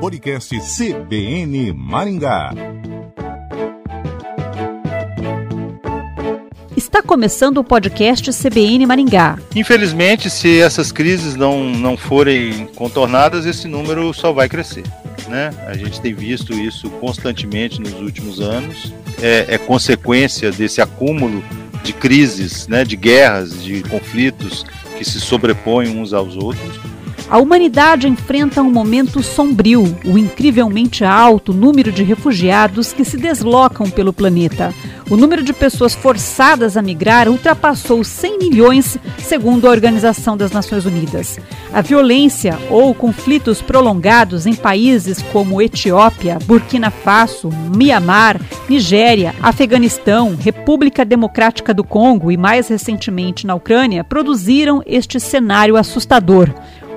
Podcast CBN Maringá. Está começando o podcast CBN Maringá. Infelizmente, se essas crises não, não forem contornadas, esse número só vai crescer. Né? A gente tem visto isso constantemente nos últimos anos. É, é consequência desse acúmulo de crises, né, de guerras, de conflitos que se sobrepõem uns aos outros. A humanidade enfrenta um momento sombrio, o incrivelmente alto número de refugiados que se deslocam pelo planeta. O número de pessoas forçadas a migrar ultrapassou 100 milhões, segundo a Organização das Nações Unidas. A violência ou conflitos prolongados em países como Etiópia, Burkina Faso, Mianmar, Nigéria, Afeganistão, República Democrática do Congo e mais recentemente na Ucrânia produziram este cenário assustador.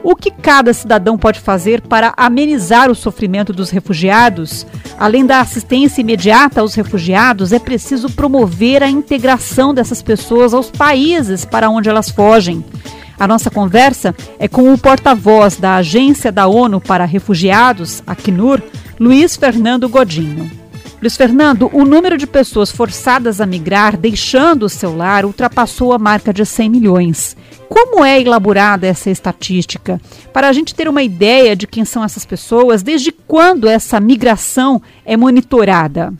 O que cada cidadão pode fazer para amenizar o sofrimento dos refugiados? Além da assistência imediata aos refugiados, é preciso promover a integração dessas pessoas aos países para onde elas fogem. A nossa conversa é com o porta-voz da Agência da ONU para Refugiados, Acnur, Luiz Fernando Godinho. Luiz Fernando, o número de pessoas forçadas a migrar deixando o seu lar ultrapassou a marca de 100 milhões. Como é elaborada essa estatística? Para a gente ter uma ideia de quem são essas pessoas, desde quando essa migração é monitorada?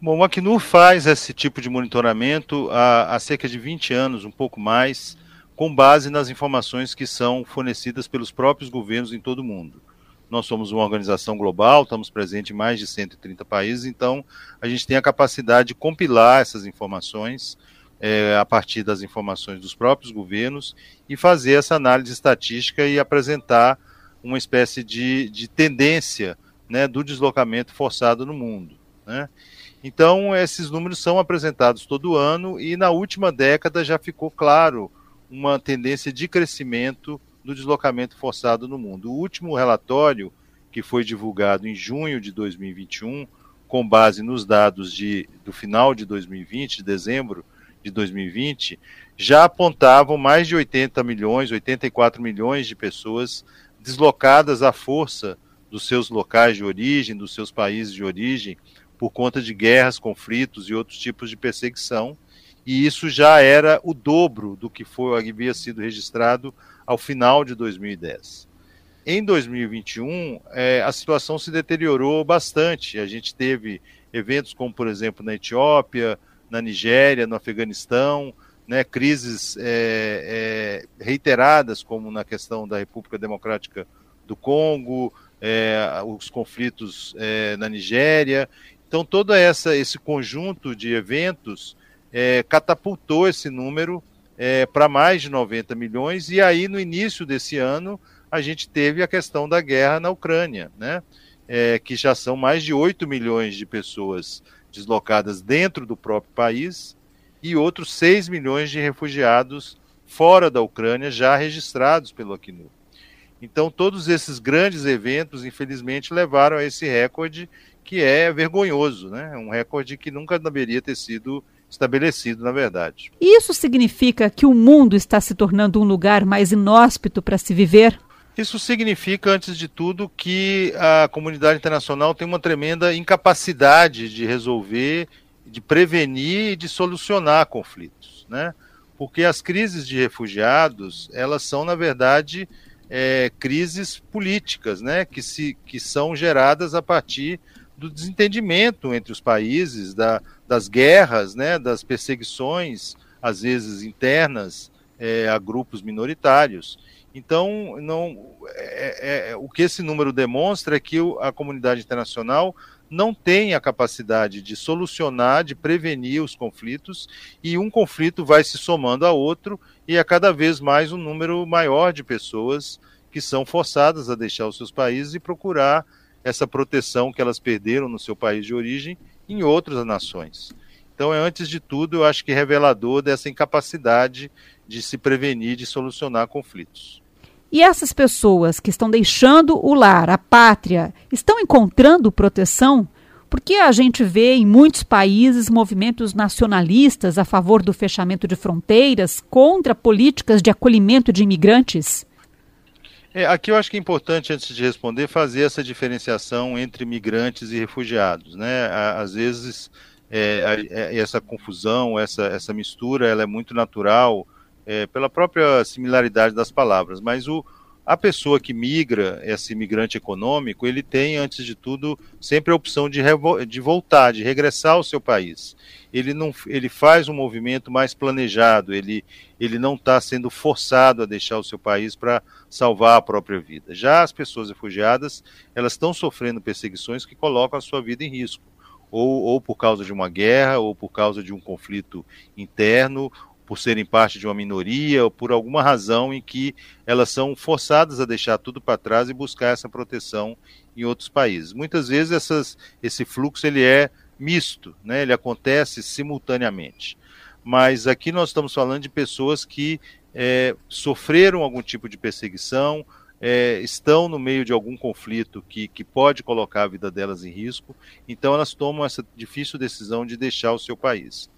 Bom, o Acnur faz esse tipo de monitoramento há, há cerca de 20 anos, um pouco mais, com base nas informações que são fornecidas pelos próprios governos em todo o mundo. Nós somos uma organização global, estamos presentes em mais de 130 países, então a gente tem a capacidade de compilar essas informações é, a partir das informações dos próprios governos e fazer essa análise estatística e apresentar uma espécie de, de tendência né, do deslocamento forçado no mundo. Né? Então, esses números são apresentados todo ano e na última década já ficou claro uma tendência de crescimento do deslocamento forçado no mundo. O último relatório, que foi divulgado em junho de 2021, com base nos dados de, do final de 2020, de dezembro de 2020, já apontavam mais de 80 milhões, 84 milhões de pessoas deslocadas à força dos seus locais de origem, dos seus países de origem, por conta de guerras, conflitos e outros tipos de perseguição. E isso já era o dobro do que foi, havia sido registrado ao final de 2010. Em 2021, é, a situação se deteriorou bastante. A gente teve eventos como, por exemplo, na Etiópia, na Nigéria, no Afeganistão, né, crises é, é, reiteradas, como na questão da República Democrática do Congo, é, os conflitos é, na Nigéria. Então, todo essa, esse conjunto de eventos é, catapultou esse número é, para mais de 90 milhões, e aí, no início desse ano, a gente teve a questão da guerra na Ucrânia, né, que já são mais de 8 milhões de pessoas deslocadas dentro do próprio país e outros 6 milhões de refugiados fora da Ucrânia já registrados pelo Acnur. Então, todos esses grandes eventos, infelizmente, levaram a esse recorde que é vergonhoso, né? Um recorde que nunca deveria ter sido estabelecido, na verdade. Isso significa que o mundo está se tornando um lugar mais inóspito para se viver? Isso significa, antes de tudo, que a comunidade internacional tem uma tremenda incapacidade de resolver, de prevenir e de solucionar conflitos, né? Porque as crises de refugiados, elas são, na verdade, é, crises políticas, né? Que, se, que são geradas a partir do desentendimento entre os países, da, das guerras, né? Das perseguições, às vezes internas, é, a grupos minoritários. Então, não, é, é, é, o que esse número demonstra é que a comunidade internacional não tem a capacidade de solucionar, de prevenir os conflitos, e um conflito vai se somando a outro, e é cada vez mais um número maior de pessoas que são forçadas a deixar os seus países e procurar essa proteção que elas perderam no seu país de origem em outras nações. Então, é antes de tudo, eu acho que revelador dessa incapacidade de se prevenir, de solucionar conflitos. E essas pessoas que estão deixando o lar, a pátria, estão encontrando proteção? Porque a gente vê em muitos países movimentos nacionalistas a favor do fechamento de fronteiras contra políticas de acolhimento de imigrantes. É, aqui eu acho que é importante, antes de responder, fazer essa diferenciação entre migrantes e refugiados. Né? Às vezes, é, é, essa confusão, essa, essa mistura, ela é muito natural é, pela própria similaridade das palavras, mas o, a pessoa que migra, esse imigrante econômico, ele tem, antes de tudo, sempre a opção de, de voltar, de regressar ao seu país. Ele, não, ele faz um movimento mais planejado, ele, ele não está sendo forçado a deixar o seu país para salvar a própria vida. Já as pessoas refugiadas, elas estão sofrendo perseguições que colocam a sua vida em risco. Ou, ou por causa de uma guerra, ou por causa de um conflito interno, por serem parte de uma minoria ou por alguma razão em que elas são forçadas a deixar tudo para trás e buscar essa proteção em outros países. Muitas vezes essas, esse fluxo ele é misto, né? ele acontece simultaneamente. Mas aqui nós estamos falando de pessoas que é, sofreram algum tipo de perseguição, é, estão no meio de algum conflito que, que pode colocar a vida delas em risco, então elas tomam essa difícil decisão de deixar o seu país.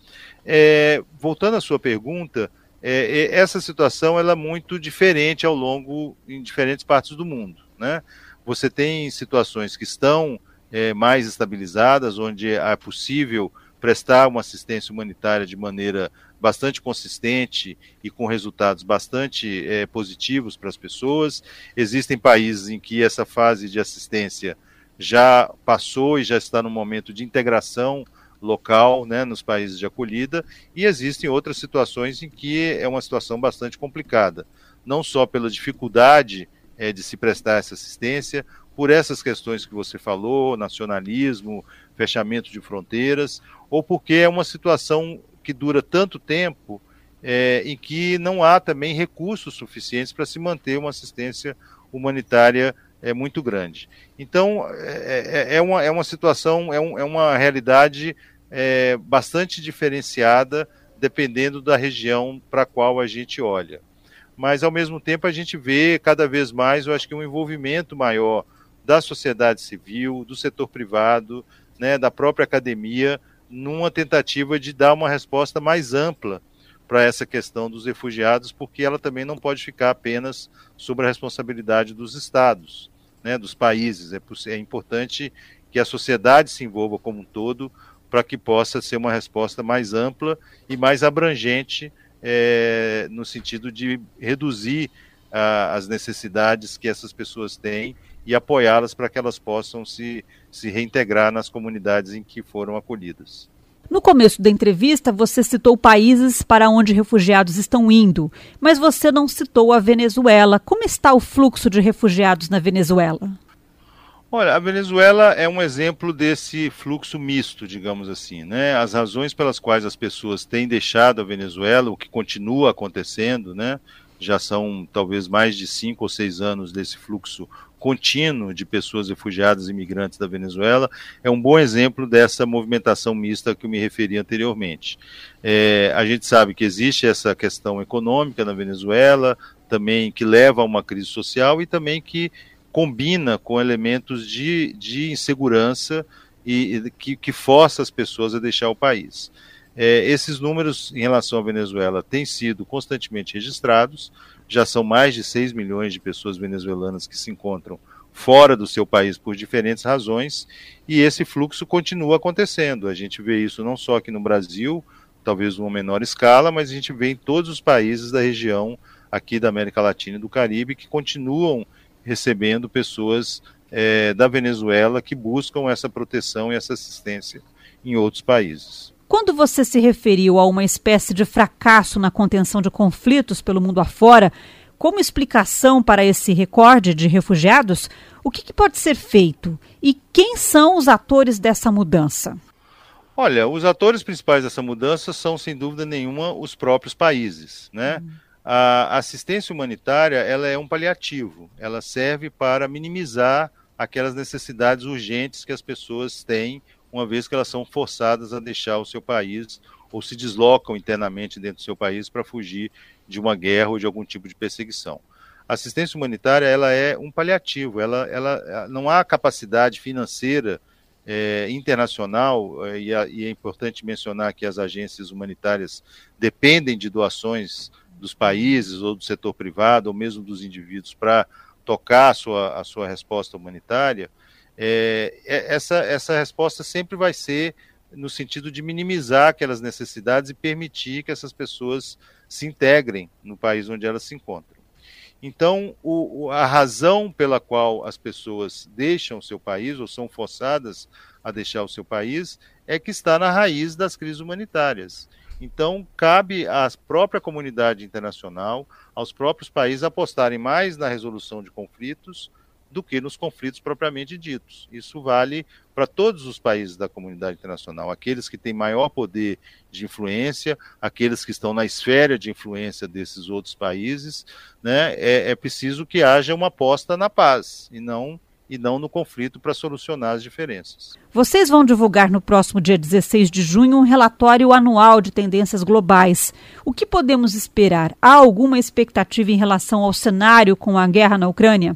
É, voltando à sua pergunta, é, é, essa situação ela é muito diferente ao longo em diferentes partes do mundo. Né? Você tem situações que estão é, mais estabilizadas, onde é possível prestar uma assistência humanitária de maneira bastante consistente e com resultados bastante é, positivos para as pessoas. Existem países em que essa fase de assistência já passou e já está no momento de integração local, né, nos países de acolhida, e existem outras situações em que é uma situação bastante complicada, não só pela dificuldade é, de se prestar essa assistência, por essas questões que você falou, nacionalismo, fechamento de fronteiras, ou porque é uma situação que dura tanto tempo é, em que não há também recursos suficientes para se manter uma assistência humanitária é, muito grande. Então, é, é, é uma, é uma situação, é, um, é uma realidade é, bastante diferenciada dependendo da região para a qual a gente olha. Mas, ao mesmo tempo, a gente vê cada vez mais, eu acho que um envolvimento maior da sociedade civil, do setor privado, né, da própria academia, numa tentativa de dar uma resposta mais ampla para essa questão dos refugiados, porque ela também não pode ficar apenas sobre a responsabilidade dos estados, né, dos países. É, é importante que a sociedade se envolva como um todo para que possa ser uma resposta mais ampla e mais abrangente é, no sentido de reduzir a, as necessidades que essas pessoas têm e apoiá-las para que elas possam se, se reintegrar nas comunidades em que foram acolhidas. No começo da entrevista, você citou países para onde refugiados estão indo, mas você não citou a Venezuela. Como está o fluxo de refugiados na Venezuela? Olha, a Venezuela é um exemplo desse fluxo misto, digamos assim, né? As razões pelas quais as pessoas têm deixado a Venezuela, o que continua acontecendo, né? Já são talvez mais de cinco ou seis anos desse fluxo contínuo de pessoas refugiadas e imigrantes da Venezuela, é um bom exemplo dessa movimentação mista que eu me referi anteriormente. É, a gente sabe que existe essa questão econômica na Venezuela, também que leva a uma crise social e também que combina com elementos de, de insegurança e, e que, que, força as pessoas a deixar o país. É, esses números em relação à Venezuela têm sido constantemente registrados, já são mais de 6 milhões de pessoas venezuelanas que se encontram fora do seu país por diferentes razões, e esse fluxo continua acontecendo. A gente vê isso não só aqui no Brasil, talvez numa menor escala, mas a gente vê em todos os países da região aqui da América Latina e do Caribe que continuam recebendo pessoas é, da Venezuela que buscam essa proteção e essa assistência em outros países. Quando você se referiu a uma espécie de fracasso na contenção de conflitos pelo mundo afora, como explicação para esse recorde de refugiados, o que, que pode ser feito? E quem são os atores dessa mudança? Olha, os atores principais dessa mudança são, sem dúvida nenhuma, os próprios países, né? Hum a assistência humanitária ela é um paliativo, ela serve para minimizar aquelas necessidades urgentes que as pessoas têm, uma vez que elas são forçadas a deixar o seu país ou se deslocam internamente dentro do seu país para fugir de uma guerra ou de algum tipo de perseguição. Assistência humanitária ela é um paliativo, ela, ela não há capacidade financeira é, internacional, é, e, a, e é importante mencionar que as agências humanitárias dependem de doações dos países ou do setor privado ou mesmo dos indivíduos para tocar a sua, a sua resposta humanitária, é, é, essa, essa resposta sempre vai ser no sentido de minimizar aquelas necessidades e permitir que essas pessoas se integrem no país onde elas se encontram. Então, o, a razão pela qual as pessoas deixam o seu país ou são forçadas a deixar o seu país é que está na raiz das crises humanitárias. Então, cabe à própria comunidade internacional, aos próprios países apostarem mais na resolução de conflitos do que nos conflitos propriamente ditos. Isso vale para todos os países da comunidade internacional, aqueles que têm maior poder de influência, aqueles que estão na esfera de influência desses outros países, né? É, é preciso que haja uma aposta na paz e não e não no conflito para solucionar as diferenças. Vocês vão divulgar no próximo dia 16 de junho um relatório anual de tendências globais. O que podemos esperar? Há alguma expectativa em relação ao cenário com a guerra na Ucrânia?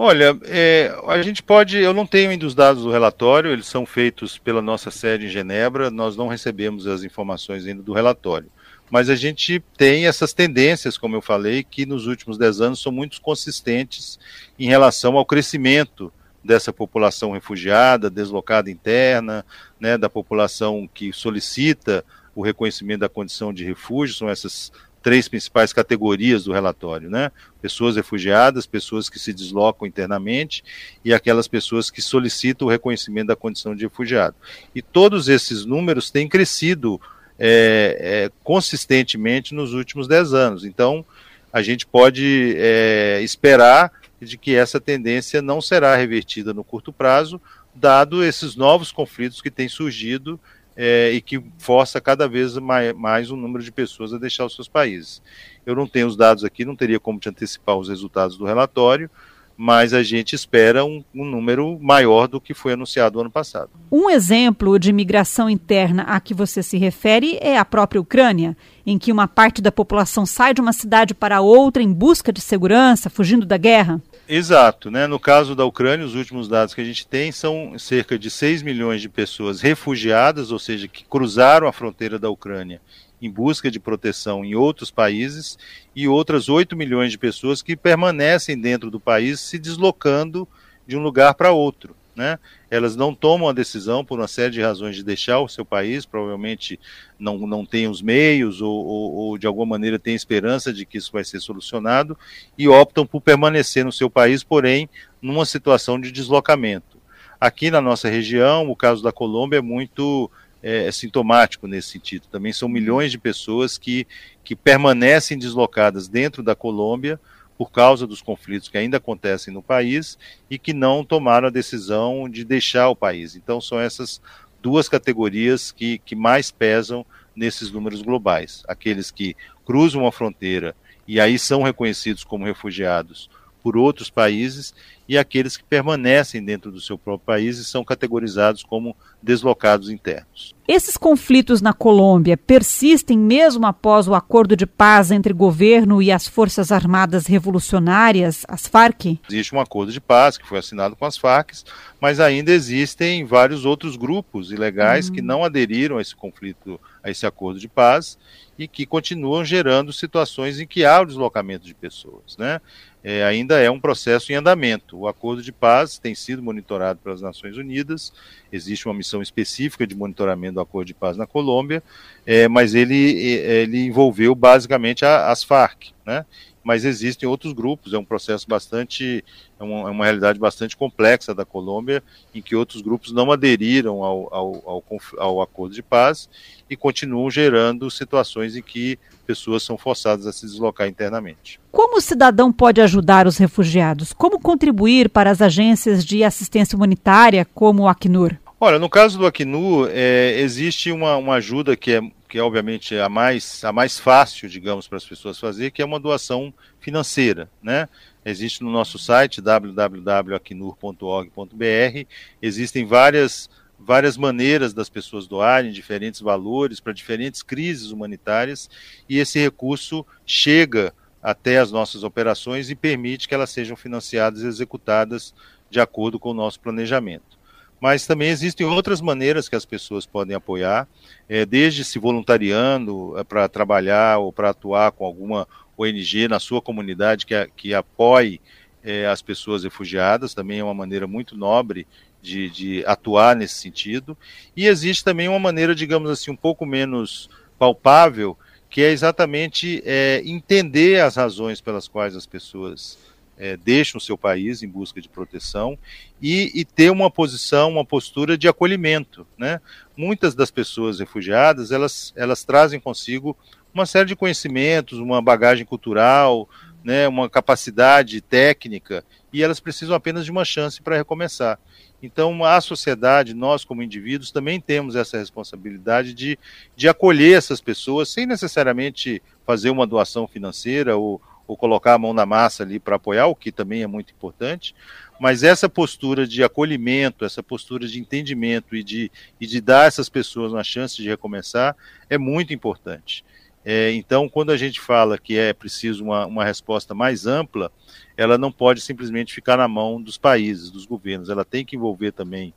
Olha, é, a gente pode. Eu não tenho ainda os dados do relatório, eles são feitos pela nossa sede em Genebra, nós não recebemos as informações ainda do relatório. Mas a gente tem essas tendências, como eu falei, que nos últimos dez anos são muito consistentes em relação ao crescimento dessa população refugiada, deslocada interna, né, da população que solicita o reconhecimento da condição de refúgio, são essas três principais categorias do relatório, né? Pessoas refugiadas, pessoas que se deslocam internamente e aquelas pessoas que solicitam o reconhecimento da condição de refugiado. E todos esses números têm crescido é, é, consistentemente nos últimos dez anos. Então, a gente pode é, esperar de que essa tendência não será revertida no curto prazo, dado esses novos conflitos que têm surgido é, e que força cada vez mais, mais o número de pessoas a deixar os seus países. Eu não tenho os dados aqui, não teria como te antecipar os resultados do relatório, mas a gente espera um, um, número maior do que foi anunciado ano passado. Um exemplo de migração interna a que você se refere é a própria Ucrânia, em que uma parte da população sai de uma cidade para outra em busca de segurança, fugindo da guerra. Exato, né? No caso da Ucrânia, os últimos dados que a gente tem são cerca de 6 milhões de pessoas refugiadas, ou seja, que cruzaram a fronteira da Ucrânia em busca de proteção em outros países, e outras 8 milhões de pessoas que permanecem dentro do país se deslocando de um lugar para outro né? Elas não tomam a decisão por uma série de razões de deixar o seu país, provavelmente não, não têm os meios ou, ou, ou de alguma maneira têm esperança de que isso vai ser solucionado e optam por permanecer no seu país, porém numa situação de deslocamento. Aqui na nossa região, o caso da Colômbia é muito é, é sintomático nesse sentido. Também são milhões de pessoas que, que permanecem deslocadas dentro da Colômbia por causa dos conflitos que ainda acontecem no país e que não tomaram a decisão de deixar o país. Então, são essas duas categorias que, que mais pesam nesses números globais: aqueles que cruzam a fronteira e aí são reconhecidos como refugiados por outros países e aqueles que permanecem dentro do seu próprio país e são categorizados como deslocados internos. Esses conflitos na Colômbia persistem mesmo após o acordo de paz entre governo e as Forças Armadas Revolucionárias, as Farc? Existe um acordo de paz que foi assinado com as Farc, mas ainda existem vários outros grupos ilegais que hum. não aderiram a esse conflito, a esse acordo de paz e que continuam gerando situações em que há o deslocamento de pessoas, né? é, ainda é um processo em andamento. O acordo de paz tem sido monitorado pelas Nações Unidas, existe uma missão específica de monitoramento do acordo de paz na Colômbia, é, mas ele, ele envolveu basicamente a, as Farc, né? Mas existem outros grupos, é um processo bastante, é uma, é uma, realidade bastante complexa da Colômbia, em que outros grupos não aderiram ao, ao, ao, ao acordo de paz e continuam gerando situações em que pessoas são forçadas a se deslocar internamente. Como o cidadão pode ajudar os refugiados? Como contribuir para as agências de assistência humanitária como o Acnur? Olha, no caso do Acnur, é, existe uma, uma ajuda que é que é obviamente a mais, a mais fácil, digamos, para as pessoas fazer, que é uma doação financeira, né? Existe no nosso site www.acnur.org.br, existem várias várias maneiras das pessoas doarem diferentes valores para diferentes crises humanitárias e esse recurso chega até as nossas operações e permite que elas sejam financiadas e executadas de acordo com o nosso planejamento. Mas também existem outras maneiras que as pessoas podem apoiar, é, desde se voluntariando é, para trabalhar ou para atuar com alguma ONG na sua comunidade que, que apoie é, as pessoas refugiadas, também é uma maneira muito nobre de, de, atuar nesse sentido. E existe também uma maneira, digamos assim, um pouco menos palpável, que é exatamente é, entender as razões pelas quais as pessoas é, deixam o seu país em busca de proteção e, e, ter uma posição, uma postura de acolhimento. Né? Muitas das pessoas refugiadas, elas, elas trazem consigo uma série de conhecimentos, uma bagagem cultural, né, uma capacidade técnica, e elas precisam apenas de uma chance para recomeçar. Então, a sociedade, nós como indivíduos, também temos essa responsabilidade de, de acolher essas pessoas, sem necessariamente fazer uma doação financeira ou, ou colocar a mão na massa ali para apoiar, o que também é muito importante, mas essa postura de acolhimento, essa postura de entendimento e de, e de dar essas pessoas uma chance de recomeçar é muito importante. É, então, quando a gente fala que é preciso uma, uma resposta mais ampla, ela não pode simplesmente ficar na mão dos países, dos governos, ela tem que envolver também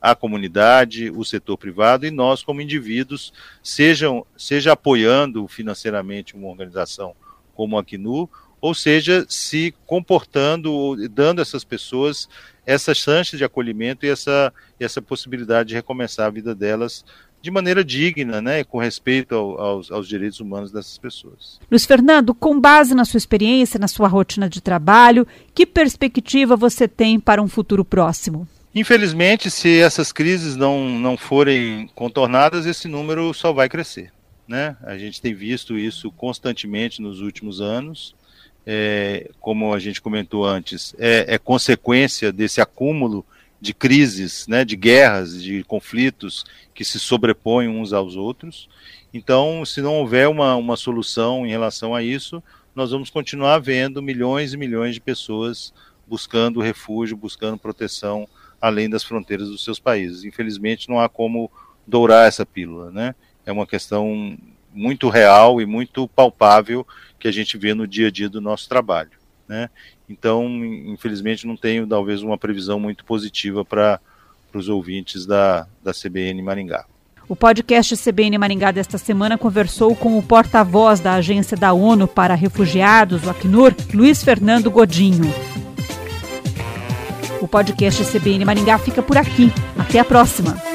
a comunidade, o setor privado e nós, como indivíduos, sejam, seja apoiando financeiramente uma organização como a Acnu, ou seja, se comportando, dando a essas pessoas essa chance de acolhimento e essa, essa possibilidade de recomeçar a vida delas de maneira digna, né, com respeito ao, aos, aos, direitos humanos dessas pessoas. Luiz Fernando, com base na sua experiência, na sua rotina de trabalho, que perspectiva você tem para um futuro próximo? Infelizmente, se essas crises não, não forem contornadas, esse número só vai crescer. Né? A gente tem visto isso constantemente nos últimos anos. É, como a gente comentou antes, é, é, consequência desse acúmulo de crises, né, de guerras, de conflitos que se sobrepõem uns aos outros. Então, se não houver uma, uma solução em relação a isso, nós vamos continuar vendo milhões e milhões de pessoas buscando refúgio, buscando proteção além das fronteiras dos seus países. Infelizmente, não há como dourar essa pílula, né? É uma questão muito real e muito palpável que a gente vê no dia a dia do nosso trabalho. Né? Então, infelizmente, não tenho talvez uma previsão muito positiva para os ouvintes da, da CBN Maringá. O podcast CBN Maringá desta semana conversou com o porta-voz da Agência da ONU para Refugiados, o Acnur, Luiz Fernando Godinho. O podcast CBN Maringá fica por aqui. Até a próxima!